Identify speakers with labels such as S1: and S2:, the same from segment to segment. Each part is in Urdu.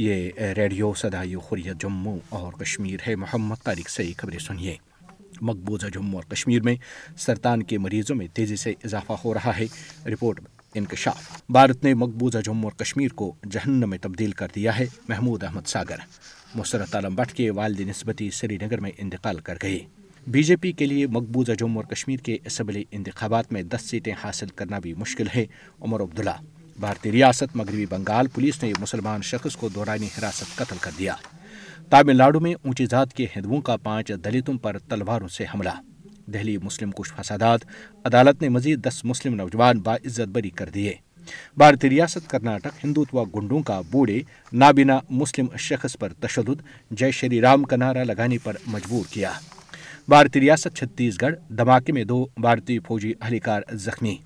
S1: یہ ریڈیو صدائی خوریت جموں اور کشمیر ہے۔ محمد طارق سے خبریں سنیے۔ مقبوضہ جموں اور کشمیر میں سرطان کے مریضوں میں تیزی سے اضافہ ہو رہا ہے۔ رپورٹ انکشاف۔ بھارت نے مقبوضہ جموں اور کشمیر کو جہنم میں تبدیل کر دیا ہے۔ محمود احمد ساگر۔ مسرت عالم بٹ کے والد نسبتی سری نگر میں انتقال کر گئے۔ بی جے پی کے لیے مقبوضہ جموں اور کشمیر کے اسمبلی انتخابات میں دس سیٹیں حاصل کرنا بھی مشکل ہے۔ عمر عبداللہ۔ بھارتی ریاست، مغربی بنگال پولیس نے مسلمان شخص کو دورانی حراست قتل کر دیا۔ تامل ناڈو میں اونچی ذات کے ہندوؤں کا پانچ دلتوں پر تلواروں سے حملہ۔ دہلی مسلم کش فسادات، عدالت نے مزید دس مسلم نوجوان باعزت بری کر دیے۔ بھارتی ریاست، کرناٹک، ہندوتوا گنڈوں کا بوڑھے نابینا مسلم شخص پر تشدد، جے شری رام کا نعرہ لگانے پر مجبور کیا۔ بھارتی ریاست، چھتیس گڑھ، دھماکے میں دو بھارتی فوجی اہلکار زخمی۔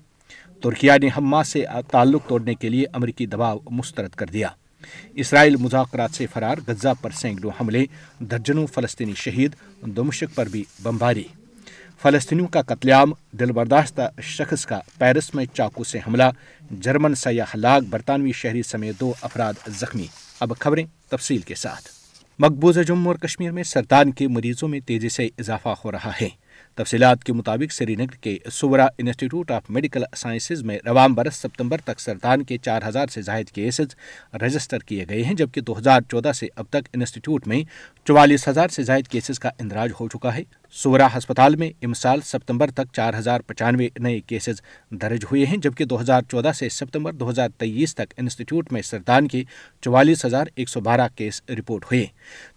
S1: ترکیہ نے حماس سے تعلق توڑنے کے لیے امریکی دباؤ مسترد کر دیا۔ اسرائیل مذاکرات سے فرار، غزہ پر سینکڑوں حملے، درجنوں فلسطینی شہید، دمشق پر بھی بمباری۔ فلسطینیوں کا قتل عام دل برداشتہ شخص کا پیرس میں چاقو سے حملہ، جرمن سیاح ہلاک برطانوی شہری سمیت دو افراد زخمی۔ اب خبریں تفصیل کے ساتھ۔ مقبوضہ جموں اور کشمیر میں سرطان کے مریضوں میں تیزی سے اضافہ ہو رہا ہے۔ تفصیلات کے مطابق سری نگر کے سورا انسٹیٹیوٹ آف میڈیکل سائنسز میں رواں برس ستمبر تک سرطان کے چار ہزار سے زائد کیسز رجسٹر کیے گئے ہیں، جبکہ دو ہزار چودہ سے اب تک انسٹیٹیوٹ میں چوالیس ہزار سے زائد کیسز کا اندراج ہو چکا ہے۔ سورا ہسپتال میں امسال ستمبر تک چار ہزار پچانوے نئے کیسز درج ہوئے ہیں، جبکہ دو ہزار چودہ سے ستمبر دو ہزار تیئیس تک انسٹیٹیوٹ میں سرطان کے چوالیس ہزار ایک سو بارہ کیس رپورٹ ہوئے۔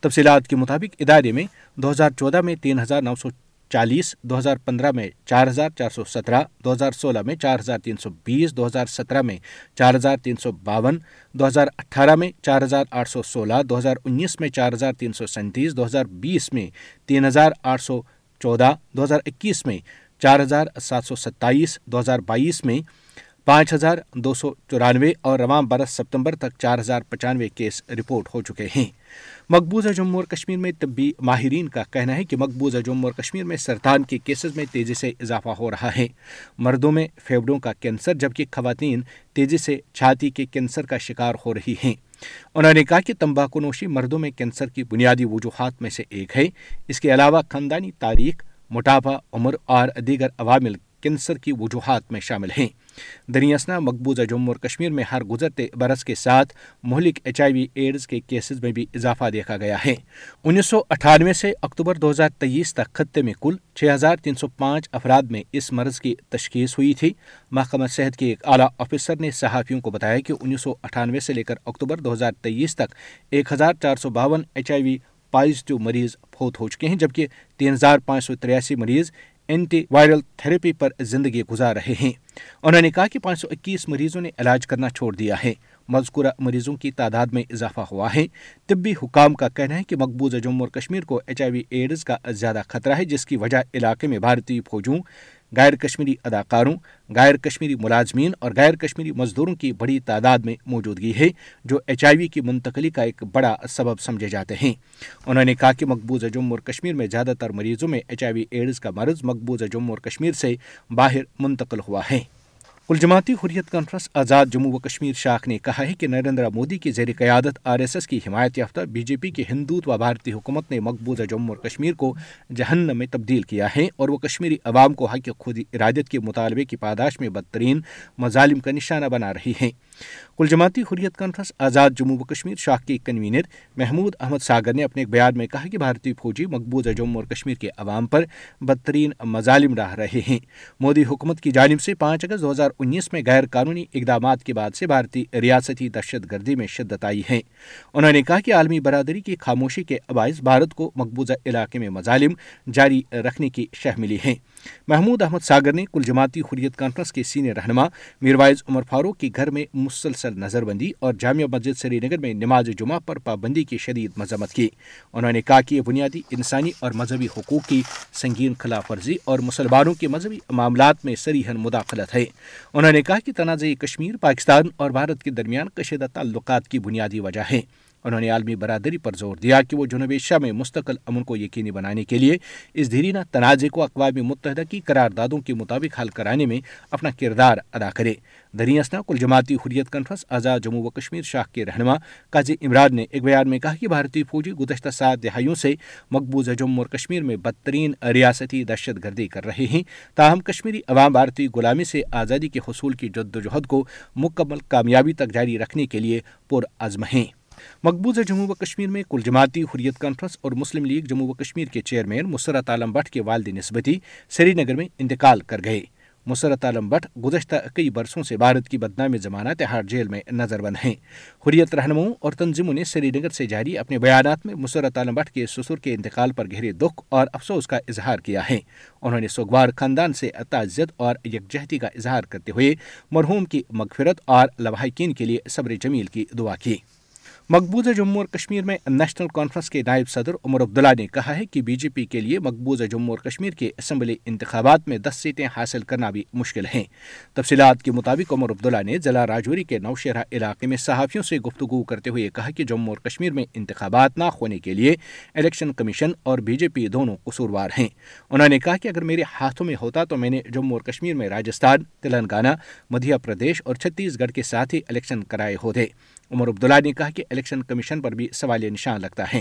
S1: تفصیلات کے مطابق ادارے میں دو ہزار چودہ میں تین ہزار نو سو چالیس، دو ہزار پندرہ میں چار ہزار چار سو سترہ، دو ہزار سولہ میں چار ہزار تین سو بیس، دو ہزار سترہ میں چار ہزار تین سو باون، دو ہزار اٹھارہ میں چار ہزار آٹھ سو سولہ، دو ہزار انیس میں چار ہزار تین سو سینتیس، دو ہزار بیس میں تین ہزار آٹھ سو چودہ، دو ہزار اکیس میں چار ہزار سات سو ستائیس، دو ہزار بائیس میں پانچ ہزار دو سو چورانوے اور رواں برس ستمبر تک چار ہزار پچانوے کیس رپورٹ ہو چکے ہیں۔ مقبوضہ جموں اور کشمیر میں طبی ماہرین کا کہنا ہے کہ مقبوضہ جموں اور کشمیر میں سرطان کے کیسز میں تیزی سے اضافہ ہو رہا ہے۔ مردوں میں پھیپڑوں کا کینسر، جبکہ خواتین تیزی سے چھاتی کے کینسر کا شکار ہو رہی ہیں۔ انہوں نے کہا کہ تمباکو نوشی مردوں میں کینسر کی بنیادی وجوہات میں سے ایک ہے۔ اس کے علاوہ خاندانی تاریخ، موٹاپا، عمر اور دیگر عوامل کینسر کی وجوہات میں شامل ہیں۔ دریاسنا، مقبوضہ جموں اور کشمیر میں ہر گزرتے برس کے ساتھ مہلک ایچ آئی وی ایڈز کے کیسز میں بھی اضافہ دیکھا گیا ہے۔ انیس سو اٹھانوے سے اکتوبر دو ہزار تیئیس تک خطے میں کل چھ ہزار تین سو پانچ افراد میں اس مرض کی تشخیص ہوئی تھی۔ محکمہ صحت کے ایک اعلیٰ آفیسر نے صحافیوں کو بتایا کہ انیس سو اٹھانوے سے لے کر اکتوبر دو ہزار تیئیس تک ایک ہزار چار سو باون ایچ آئی وی پازیٹیو مریض فوت ہو چکے ہیں، جبکہ تین ہزار پانچ سو تریاسی مریض اینٹی وائرل تھراپی پر زندگی گزار رہے ہیں۔ انہوں نے کہا کہ پانچ سو اکیس مریضوں نے علاج کرنا چھوڑ دیا ہے۔ مذکورہ مریضوں کی تعداد میں اضافہ ہوا ہے۔ طبی حکام کا کہنا ہے کہ مقبوضہ جموں اور کشمیر کو ایچ آئی وی ایڈز کا زیادہ خطرہ ہے، جس کی وجہ علاقے میں بھارتی فوجوں غیر کشمیری اداکاروں غیر کشمیری ملازمین اور غیر کشمیری مزدوروں کی بڑی تعداد میں موجودگی ہے، جو ایچ آئی وی کی منتقلی کا ایک بڑا سبب سمجھے جاتے ہیں۔ انہوں نے کہا کہ مقبوضہ جموں اور کشمیر میں زیادہ تر مریضوں میں ایچ آئی وی ایڈز کا مرض مقبوضہ جموں اور کشمیر سے باہر منتقل ہوا ہے۔ کل جماعتی حریت کانفرنس آزاد جموں و کشمیر شاخ نے کہا ہے کہ نریندر مودی کی زیر قیادت آر ایس ایس کی حمایت یافتہ بی جے پی کی ہندوت و بھارتی حکومت نے مقبوضہ جموں اور کشمیر کو جہنم میں تبدیل کیا ہے اور وہ کشمیری عوام کو حق خود ارادت کے مطالبے کی پاداش میں بدترین مظالم کا نشانہ بنا رہی ہیں۔ کل جماعتی حریت کانفرنس آزاد جموں و کشمیر شاخ کے کنوینر محمود احمد ساگر نے اپنے ایک بیان میں کہا کہ بھارتی فوجی مقبوضہ جموں اور کشمیر کے عوام پر بدترین مظالم ڈاہ رہے ہیں۔ مودی حکومت کی جانب سے پانچ اگست دو ہزار انیس میں غیر قانونی اقدامات کے بعد سے بھارتی ریاستی دہشت گردی میں شدت آئی ہے۔ انہوں نے کہا کہ عالمی برادری کی خاموشی کے باعث بھارت کو مقبوضہ علاقے میں مظالم جاری رکھنے کی شہ ملی ہیں محمود احمد ساگر نے کل جماعتی حریت کانفرنس کے سینئر رہنما میروائز عمر فاروق کے گھر میں مسلسل نظر بندی اور جامعہ مسجد سری نگر میں نماز جمعہ پر پابندی کی شدید مذمت کی۔ انہوں نے کہا کہ یہ بنیادی انسانی اور مذہبی حقوق کی سنگین خلاف ورزی اور مسلمانوں کے مذہبی معاملات میں سریحن مداخلت ہے۔ انہوں نے کہا کہ تنازع کشمیر، پاکستان اور بھارت کے درمیان کشیدہ تعلقات کی بنیادی وجہ ہے انہوں نے عالمی برادری پر زور دیا کہ وہ جنوب ایشیا میں مستقل امن کو یقینی بنانے کے لیے اس دھیرینہ تنازع کو اقوام متحدہ کی قراردادوں کے مطابق حل کرانے میں اپنا کردار ادا کرے۔ دریاسنا کل جماعتی حریت کانفرنس آزاد جموں و کشمیر شاخ کے رہنما قاضی عمران نے ایک بیان میں کہا کہ بھارتی فوجی گزشتہ سات دہائیوں سے مقبوضہ جموں اور کشمیر میں بدترین ریاستی دہشت گردی کر رہے ہیں۔ تاہم کشمیری عوام بھارتی غلامی سے آزادی کے حصول کی جدوجہد کو مکمل کامیابی تک جاری رکھنے کے لیے پرعزم ہیں۔ مقبوضہ جموں و کشمیر میں کل جماعتی حریت کانفرنس اور مسلم لیگ جموں و کشمیر کے چیئرمین مسرت عالم بٹ کے والد نسبتی سری نگر میں انتقال کر گئے۔ مسرت عالم بٹ گزشتہ کئی برسوں سے بھارت کی بدنامی زمانہ تہاڑ جیل میں نظر بند ہیں۔ حریت رہنماؤں اور تنظیموں نے سری نگر سے جاری اپنے بیانات میں مسرت عالم بٹ کے سسر کے انتقال پر گہرے دکھ اور افسوس کا اظہار کیا ہے۔ انہوں نے سوگوار خاندان سے تعزیت اور یکجہتی کا اظہار کرتے ہوئے مرحوم کی مغفرت اور لواحقین کے لیے صبر جمیل کی دعا کی۔ مقبوضہ جموں اور کشمیر میں نیشنل کانفرنس کے نائب صدر عمر عبداللہ نے کہا ہے کہ بی جے پی کے لیے مقبوضہ جموں اور کشمیر کے اسمبلی انتخابات میں دس سیٹیں حاصل کرنا بھی مشکل ہیں۔ تفصیلات کے مطابق عمر عبداللہ نے ضلع راجوری کے نوشہرہ علاقے میں صحافیوں سے گفتگو کرتے ہوئے کہا کہ جموں اور کشمیر میں انتخابات نہ ہونے کے لیے الیکشن کمیشن اور بی جے پی دونوں قصوروار ہیں۔ انہوں نے کہا کہ اگر میرے ہاتھوں میں ہوتا تو میں نے جموں اور کشمیر میں راجستھان، تلنگانہ، مدھیہ پردیش اور چھتیس گڑھ کے ساتھ ہی الیکشن کرائے ہوتے۔ عمر عبداللہ نے کہا کہ الیکشن کمیشن پر بھی سوالیہ نشان لگتا ہے۔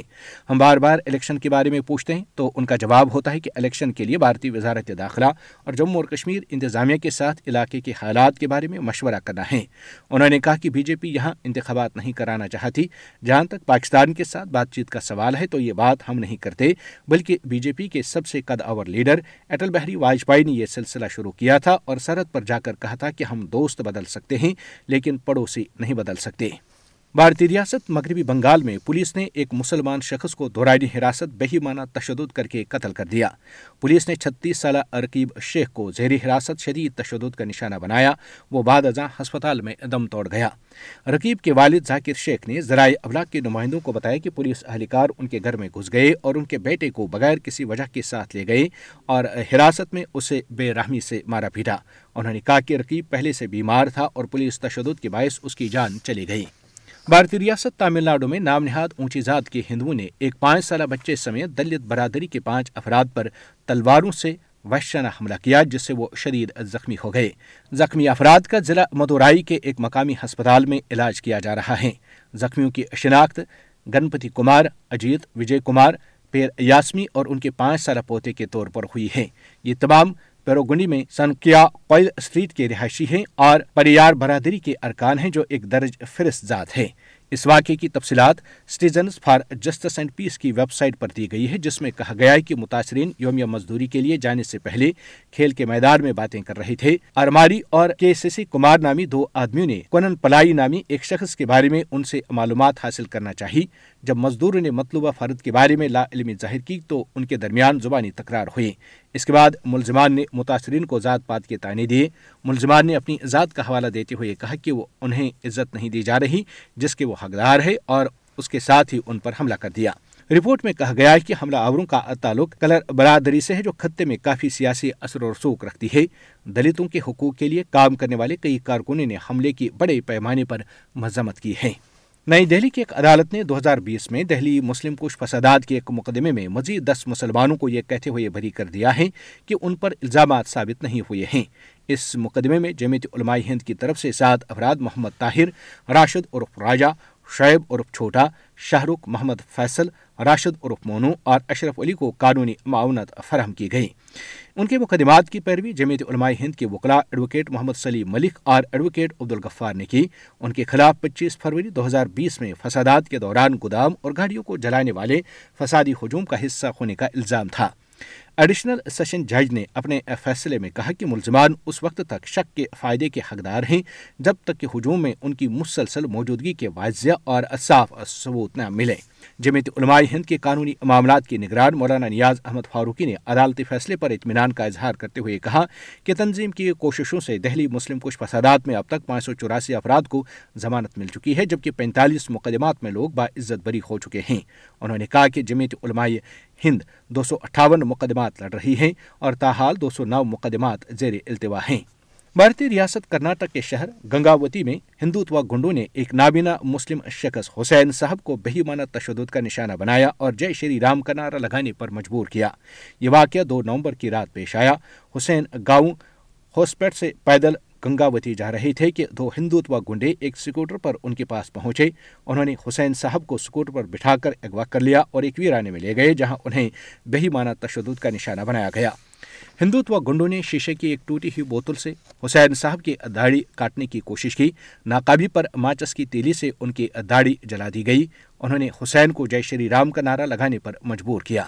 S1: ہم بار بار الیکشن کے بارے میں پوچھتے ہیں تو ان کا جواب ہوتا ہے کہ الیکشن کے لیے بھارتی وزارت داخلہ اور جموں اور کشمیر انتظامیہ کے ساتھ علاقے کے حالات کے بارے میں مشورہ کرنا ہے۔ انہوں نے کہا کہ بی جے پی یہاں انتخابات نہیں کرانا چاہتی۔ جہاں تک پاکستان کے ساتھ بات چیت کا سوال ہے تو یہ بات ہم نہیں کرتے، بلکہ بی جے پی کے سب سے قد اور لیڈر اٹل بہری واجپئی نے یہ سلسلہ شروع کیا تھا اور سرحد پر جا کر کہا تھا کہ ہم دوست بدل سکتے ہیں لیکن پڑوسی نہیں بدل سکتے۔ بھارتی ریاست مغربی بنگال میں پولیس نے ایک مسلمان شخص کو دورانی حراست بہی تشدد کر کے قتل کر دیا۔ پولیس نے چھتیس سالہ ارکیب شیخ کو زہری حراست شدید تشدد کا نشانہ بنایا، وہ بعد ازاں ہسپتال میں دم توڑ گیا۔ رقیب کے والد ذاکر شیخ نے ذرائع ابلاغ کے نمائندوں کو بتایا کہ پولیس اہلکار ان کے گھر میں گھس گئے اور ان کے بیٹے کو بغیر کسی وجہ کے ساتھ لے گئے اور حراست میں اسے بے رحمی سے مارا پیٹا۔ انہوں نے کہا کہ رقیب پہلے سے بیمار تھا اور پولیس تشدد کے باعث اس کی جان چلی گئی۔ بھارتی ریاست تامل ناڈو میں نام نہاد اونچی ذات کے ہندوؤں نے ایک پانچ سالہ بچے سمیت دلت برادری کے پانچ افراد پر تلواروں سے وحشانہ حملہ کیا، جس سے وہ شدید زخمی ہو گئے۔ زخمی افراد کا ضلع مدورائی کے ایک مقامی ہسپتال میں علاج کیا جا رہا ہے۔ زخمیوں کی شناخت گنپتی کمار، اجیت، وجے کمار، پیر یاسمی اور ان کے پانچ سالہ پوتے کے طور پر ہوئی ہے۔ یہ تمام پیروگنڈی میں سنکیا کوئل اسٹریٹ کے رہائشی ہیں اور پریار برادری کے ارکان ہیں جو ایک درج فرست ذات ہے اس واقعے کی تفصیلات citizens for justice and peace کی ویب سائٹ پر دی گئی ہے، جس میں کہا گیا ہے کہ متاثرین یومیہ مزدوری کے لیے جانے سے پہلے کھیل کے میدان میں باتیں کر رہے تھے۔ ارماری اور کے سی سی کمار نامی دو آدمیوں نے کنن پلائی نامی ایک شخص کے بارے میں ان سے معلومات حاصل کرنا چاہی۔ جب مزدوروں نے مطلوبہ فرد کے بارے میں لا علمی ظاہر کی تو ان کے درمیان زبانی تکرار ہوئی۔ اس کے بعد ملزمان نے متاثرین کو ذات پات کے تانے دیے۔ ملزمان نے اپنی ذات کا حوالہ دیتے ہوئے کہا کہ وہ انہیں عزت نہیں دی جا رہی، جس کے وہ حقدار ہے اور اس کے ساتھ ہی ان پر حملہ کر دیا۔ رپورٹ میں کہا گیا ہے کہ حملہ آوروں کا تعلق کلر برادری سے ہے، جو خطے میں کافی سیاسی اثر و رسوخ رکھتی ہے۔ دلتوں کے حقوق کے لیے کام کرنے والے کئی کارکنوں نے حملے کی بڑے پیمانے پر مذمت کی ہے۔ نئی دہلی کی ایک عدالت نے دو ہزار بیس میں دہلی مسلم کش فسادات کے ایک مقدمے میں مزید دس مسلمانوں کو یہ کہتے ہوئے بری کر دیا ہے کہ ان پر الزامات ثابت نہیں ہوئے ہیں۔ اس مقدمے میں جمعیت علماء ہند کی طرف سے سات افراد محمد طاہر، راشد عرف راجہ، شعیب عرف چھوٹا، شاہ رخ محمد فیصل راشد عرف مونو اور اشرف علی کو قانونی معاونت فراہم کی گئی۔ ان کے مقدمات کی پیروی جمعیت علماء ہند کے وکلا ایڈوکیٹ محمد سلیم ملک اور ایڈوکیٹ عبدالغفار نے کی۔ ان کے خلاف پچیس فروری دو ہزار بیس میں فسادات کے دوران گودام اور گاڑیوں کو جلانے والے فسادی ہجوم کا حصہ ہونے کا الزام تھا۔ ایڈیشنل سیشن جج نے اپنے فیصلے میں کہا کہ ملزمان اس وقت تک شک کے فائدے کے حقدار ہیں، جب تک کہ ہجوم میں ان کی مسلسل موجودگی کے واضح اور صاف ثبوت نہ ملے جمعیت علماء ہند کے قانونی معاملات کے نگران مولانا نیاز احمد فاروقی نے عدالتی فیصلے پر اطمینان کا اظہار کرتے ہوئے کہا کہ تنظیم کی کوششوں سے دہلی مسلم کچھ فسادات میں اب تک پانچ سو چوراسی افراد کو ضمانت مل چکی ہے، جبکہ پینتالیس مقدمات میں لوگ باعزت بری ہو چکے ہیں۔ انہوں نے کہا کہ جمعیت علماء ہند دو سو اٹھاون مقدمات مقدمات لڑ رہی ہیں اور تاحال دو سو نو مقدمات زیر التوا ہیں۔ بھارتی ریاست کرناٹک کے شہر گنگاوتی میں ہندوتوا گنڈوں نے ایک نابینا مسلم شخص حسین صاحب کو بہیمانہ تشدد کا نشانہ بنایا اور جے شری رام کا نعرہ لگانے پر مجبور کیا۔ یہ واقعہ دو نومبر کی رات پیش آیا۔ حسین گاؤں ہوسپیٹ سے پیدل گنگاوتی جا رہے تھے کہ دو ہندوتوا گنڈے ایک سکوٹر پر ان کے پاس پہنچے۔ انہوں نے حسین صاحب کو سکوٹر پر بٹھا کر اغوا کر لیا اور ایک ویرانے میں لے گئے، جہاں انہیں بہیمانہ تشدد کا نشانہ بنایا گیا۔ ہندوتوا گنڈوں نے شیشے کی ایک ٹوٹی ہوئی بوتل سے حسین صاحب کی داڑھی کاٹنے کی کوشش کی۔ ناقابی پر ماچس کی تیلی سے ان کی داڑھی جلا دی گئی۔ انہوں نے حسین کو جے شری رام کا نعرہ لگانے پر مجبور کیا۔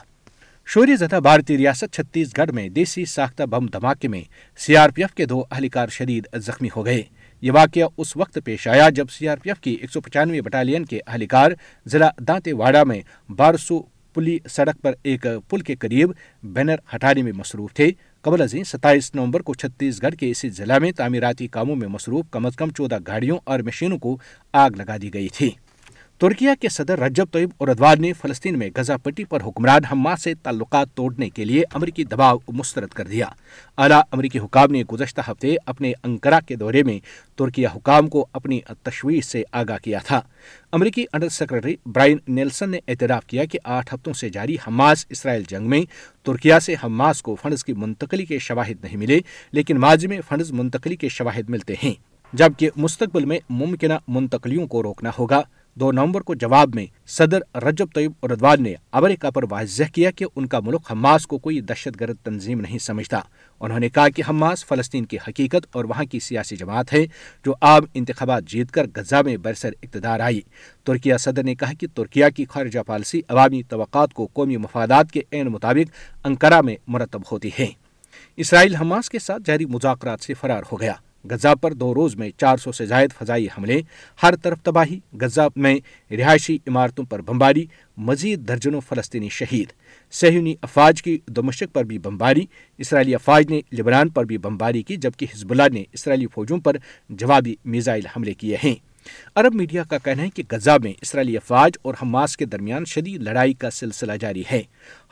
S1: شوری زدہ بھارتی ریاست چھتیس گڑھ میں دیسی ساختہ بم دھماکے میں سی آر پی ایف کے دو اہلکار شدید زخمی ہو گئے۔ یہ واقعہ اس وقت پیش آیا جب سی آر پی ایف کی ایک سو پچانوے بٹالین کے اہلکار ضلع دانتے واڑہ میں بارسو پلی سڑک پر ایک پل کے قریب بینر ہٹانے میں مصروف تھے۔ قبل ازیں ستائیس نومبر کو چھتیس گڑھ کے اسی ضلع میں تعمیراتی کاموں میں مصروف کم از کم چودہ گاڑیوں اور مشینوں کو آگ لگا دی گئی تھی۔ ترکیا کے صدر رجب طیب اردوان نے فلسطین میں غزہ پٹی پر حکمران حماس سے تعلقات توڑنے کے لیے امریکی دباؤ مسترد کر دیا۔ اعلیٰ امریکی حکام نے گزشتہ ہفتے اپنے انکرا کے دورے میں ترکیہ حکام کو اپنی تشویش سے آگاہ کیا تھا۔ امریکی انڈر سیکرٹری برائن نیلسن نے اعتراف کیا کہ آٹھ ہفتوں سے جاری حماس اسرائیل جنگ میں ترکیہ سے حماس کو فنڈز کی منتقلی کے شواہد نہیں ملے، لیکن ماضی میں فنڈز منتقلی کے شواہد ملتے ہیں۔ جبکہ مستقبل میں ممکنہ منتقلیوں کو روکنا ہوگا۔ دو نومبر کو جواب میں صدر رجب طیب اردوان نے امریکہ پر واضح کیا کہ ان کا ملک حماس کو کوئی دہشت گرد تنظیم نہیں سمجھتا۔ انہوں نے کہا کہ حماس فلسطین کی حقیقت اور وہاں کی سیاسی جماعت ہے جو عام انتخابات جیت کر غزہ میں برسر اقتدار آئی۔ ترکیہ صدر نے کہا کہ ترکیہ کی خارجہ پالیسی عوامی توقعات کو قومی مفادات کے عین مطابق انکرا میں مرتب ہوتی ہے۔ اسرائیل حماس کے ساتھ جاری مذاکرات سے فرار ہو گیا۔ غزہ پر دو روز میں چار سو سے زائد فضائی حملے، ہر طرف تباہی، غزہ میں رہائشی عمارتوں پر بمباری، مزید درجنوں فلسطینی شہید۔ سہیونی افواج کی دمشق پر بھی بمباری، اسرائیلی افواج نے لبنان پر بھی بمباری کی، جبکہ حزب اللہ نے اسرائیلی فوجوں پر جوابی میزائل حملے کیے ہیں۔ عرب میڈیا کا کہنا ہے کہ غزہ میں اسرائیلی افواج اور حماس کے درمیان شدید لڑائی کا سلسلہ جاری ہے۔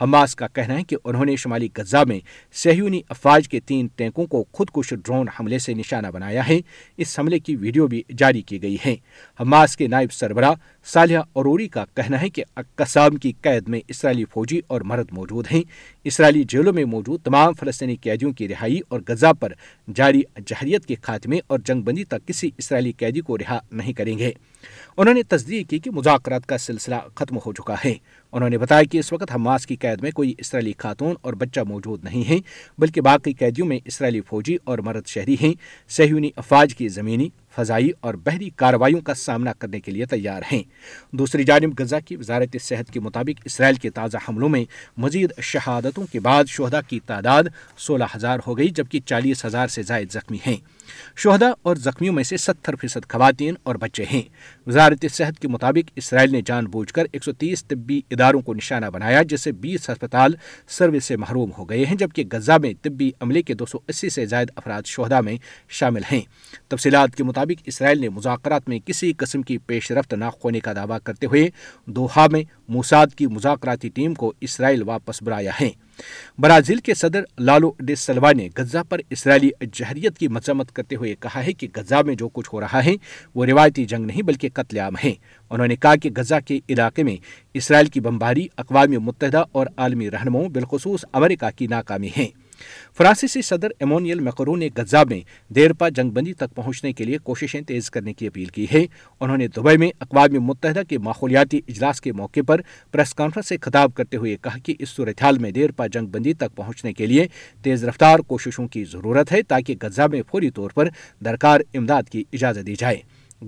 S1: حماس کا کہنا ہے کہ انہوں نے شمالی غزہ میں سہیونی افواج کے تین ٹینکوں کو خود کش ڈرون حملے سے نشانہ بنایا ہے۔ اس حملے کی ویڈیو بھی جاری کی گئی ہے۔ حماس کے نائب سربراہ صالحہ اروری کا کہنا ہے کہ قسام کی قید میں اسرائیلی فوجی اور مرد موجود ہیں۔ اسرائیلی جیلوں میں موجود تمام فلسطینی قیدیوں کی رہائی اور غزہ پر جاری جہریت کے خاتمے اور جنگ بندی تک کسی اسرائیلی قیدی کو رہا نہیں کریں گے۔ انہوں نے تصدیق کی کہ مذاکرات کا سلسلہ ختم ہو چکا ہے۔ انہوں نے بتایا کہ اس وقت حماس کی قید میں کوئی اسرائیلی خاتون اور بچہ موجود نہیں ہے بلکہ باقی قیدیوں میں اسرائیلی فوجی اور مرد شہری ہیں۔ سہیونی افواج کی زمینی فضائی اور بحری کارروائیوں کا سامنا کرنے کے لیے تیار ہیں۔ دوسری جانب غزہ کی وزارت صحت کے مطابق اسرائیل کے تازہ حملوں میں مزید شہادتوں کے بعد شہدا کی تعداد سولہ ہزار ہو گئی، جبکہ چالیس ہزار سے زائد زخمی ہیں۔ شہدا اور زخمیوں میں سے ستر فیصد خواتین اور بچے ہیں۔ وزارت صحت کے مطابق اسرائیل نے جان بوجھ کر ایک سو تیس طبی اداروں کو نشانہ بنایا، جس سے بیس ہسپتال سروس سے محروم ہو گئے ہیں، جبکہ غزہ میں طبی عملے کے دو سو اسی سے زائد افراد شہدا میں شامل ہیں۔ تفصیلات کے مطابق اسرائیل نے مذاکرات میں کسی قسم کی پیش رفت نہ ہونے کا دعویٰ کرتے ہوئے دوحہ میں موساد کی مذاکراتی ٹیم کو اسرائیل واپس بلایا ہے۔ برازیل کے صدر لالو ڈی سلوا نے غزہ پر اسرائیلی جہریت کی مذمت کرتے ہوئے کہا ہے کہ غزہ میں جو کچھ ہو رہا ہے وہ روایتی جنگ نہیں بلکہ قتل عام ہے۔ انہوں نے کہا کہ غزہ کے علاقے میں اسرائیل کی بمباری، اقوام متحدہ اور عالمی رہنماؤں بالخصوص امریکہ کی ناکامی ہے۔ فرانسیسی صدر ایمونیل میکرو نے غزہ میں دیر پا جنگ بندی تک پہنچنے کے لیے کوششیں تیز کرنے کی اپیل کی ہے۔ انہوں نے دبئی میں اقوام متحدہ کے ماحولیاتی اجلاس کے موقع پر پریس کانفرنس سے خطاب کرتے ہوئے کہا کہ اس صورتحال میں دیر پا جنگ بندی تک پہنچنے کے لیے تیز رفتار کوششوں کی ضرورت ہے تاکہ غزہ میں فوری طور پر درکار امداد کی اجازت دی جائے۔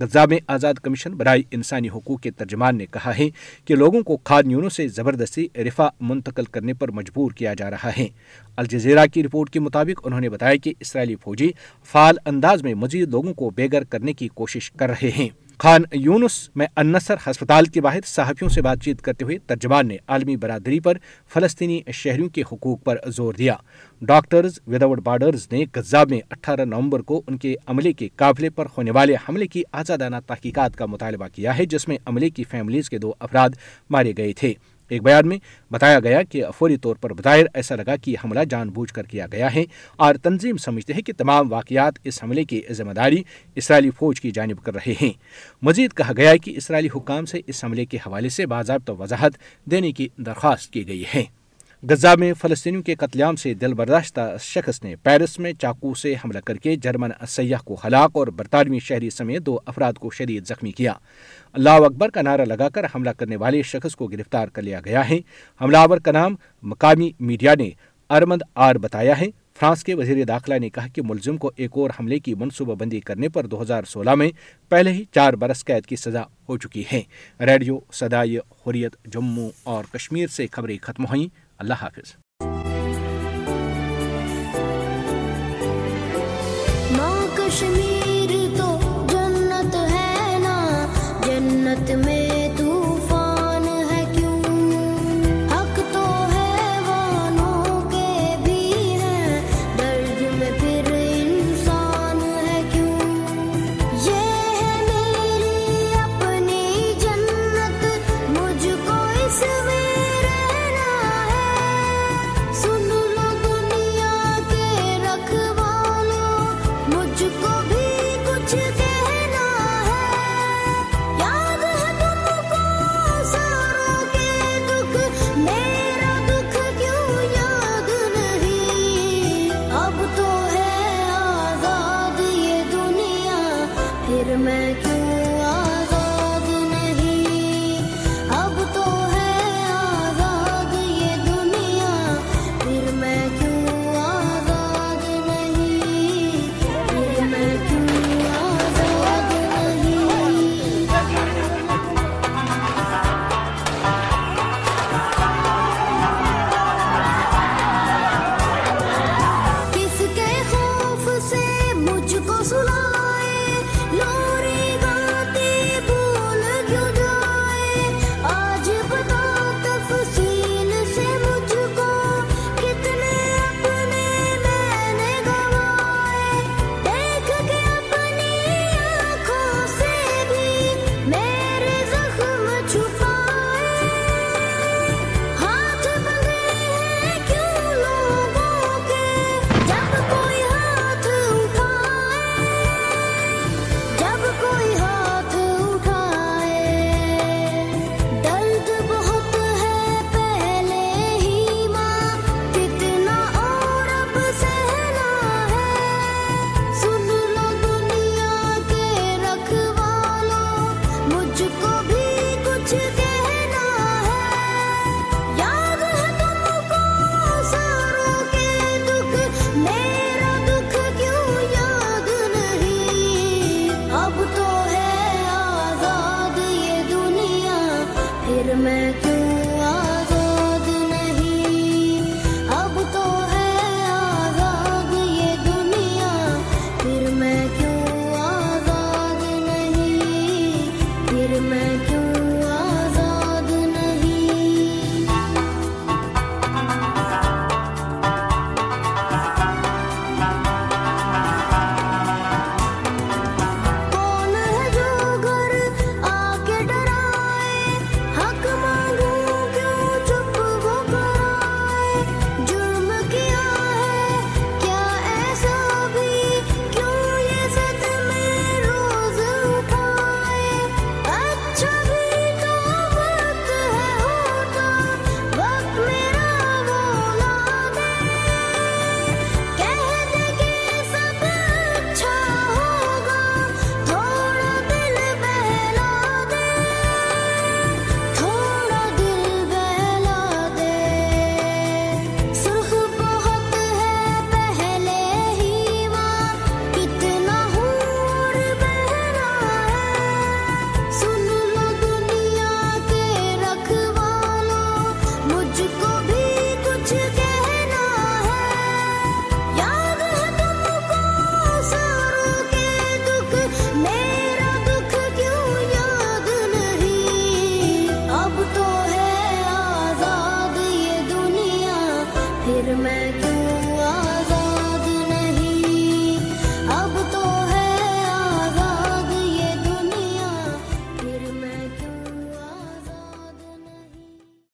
S1: غزہ میں آزاد کمیشن برائے انسانی حقوق کے ترجمان نے کہا ہے کہ لوگوں کو خاد یونوں سے زبردستی رفا منتقل کرنے پر مجبور کیا جا رہا ہے۔ الجزیرہ کی رپورٹ کے مطابق انہوں نے بتایا کہ اسرائیلی فوجی فعال انداز میں مزید لوگوں کو بے گھر کرنے کی کوشش کر رہے ہیں۔ خان یونس میں انصر ہسپتال کے باہر صحافیوں سے بات چیت کرتے ہوئے ترجمان نے عالمی برادری پر فلسطینی شہریوں کے حقوق پر زور دیا۔ ڈاکٹرز وداؤٹ بارڈرز نے غزہ میں اٹھارہ نومبر کو ان کے عملے کے قافلے پر ہونے والے حملے کی آزادانہ تحقیقات کا مطالبہ کیا ہے، جس میں عملے کی فیملیز کے دو افراد مارے گئے تھے۔ ایک بیان میں بتایا گیا کہ فوری طور پر بظاہر ایسا لگا کہ یہ حملہ جان بوجھ کر کیا گیا ہے اور تنظیم سمجھتے ہیں کہ تمام واقعات اس حملے کی ذمہ داری اسرائیلی فوج کی جانب کر رہے ہیں۔ مزید کہا گیا کہ اسرائیلی حکام سے اس حملے کے حوالے سے باضابطہ وضاحت دینے کی درخواست کی گئی ہے۔ غزہ میں فلسطینیوں کے قتل عام سے دل برداشتہ شخص نے پیرس میں چاقو سے حملہ کر کے جرمن سیاح کو ہلاک اور برطانوی شہری سمیت دو افراد کو شدید زخمی کیا۔ اللہ اکبر کا نعرہ لگا کر حملہ کرنے والے شخص کو گرفتار کر لیا گیا ہے۔ حملہ آور کا نام مقامی میڈیا نے ارمند آر بتایا ہے۔ فرانس کے وزیر داخلہ نے کہا کہ ملزم کو ایک اور حملے کی منصوبہ بندی کرنے پر دو ہزار سولہ میں پہلے ہی چار برس قید کی سزا ہو
S2: چکی ہے۔ ریڈیو صدائے حریت جموں اور کشمیر سے خبریں ختم ہوئیں۔ اللہ حافظ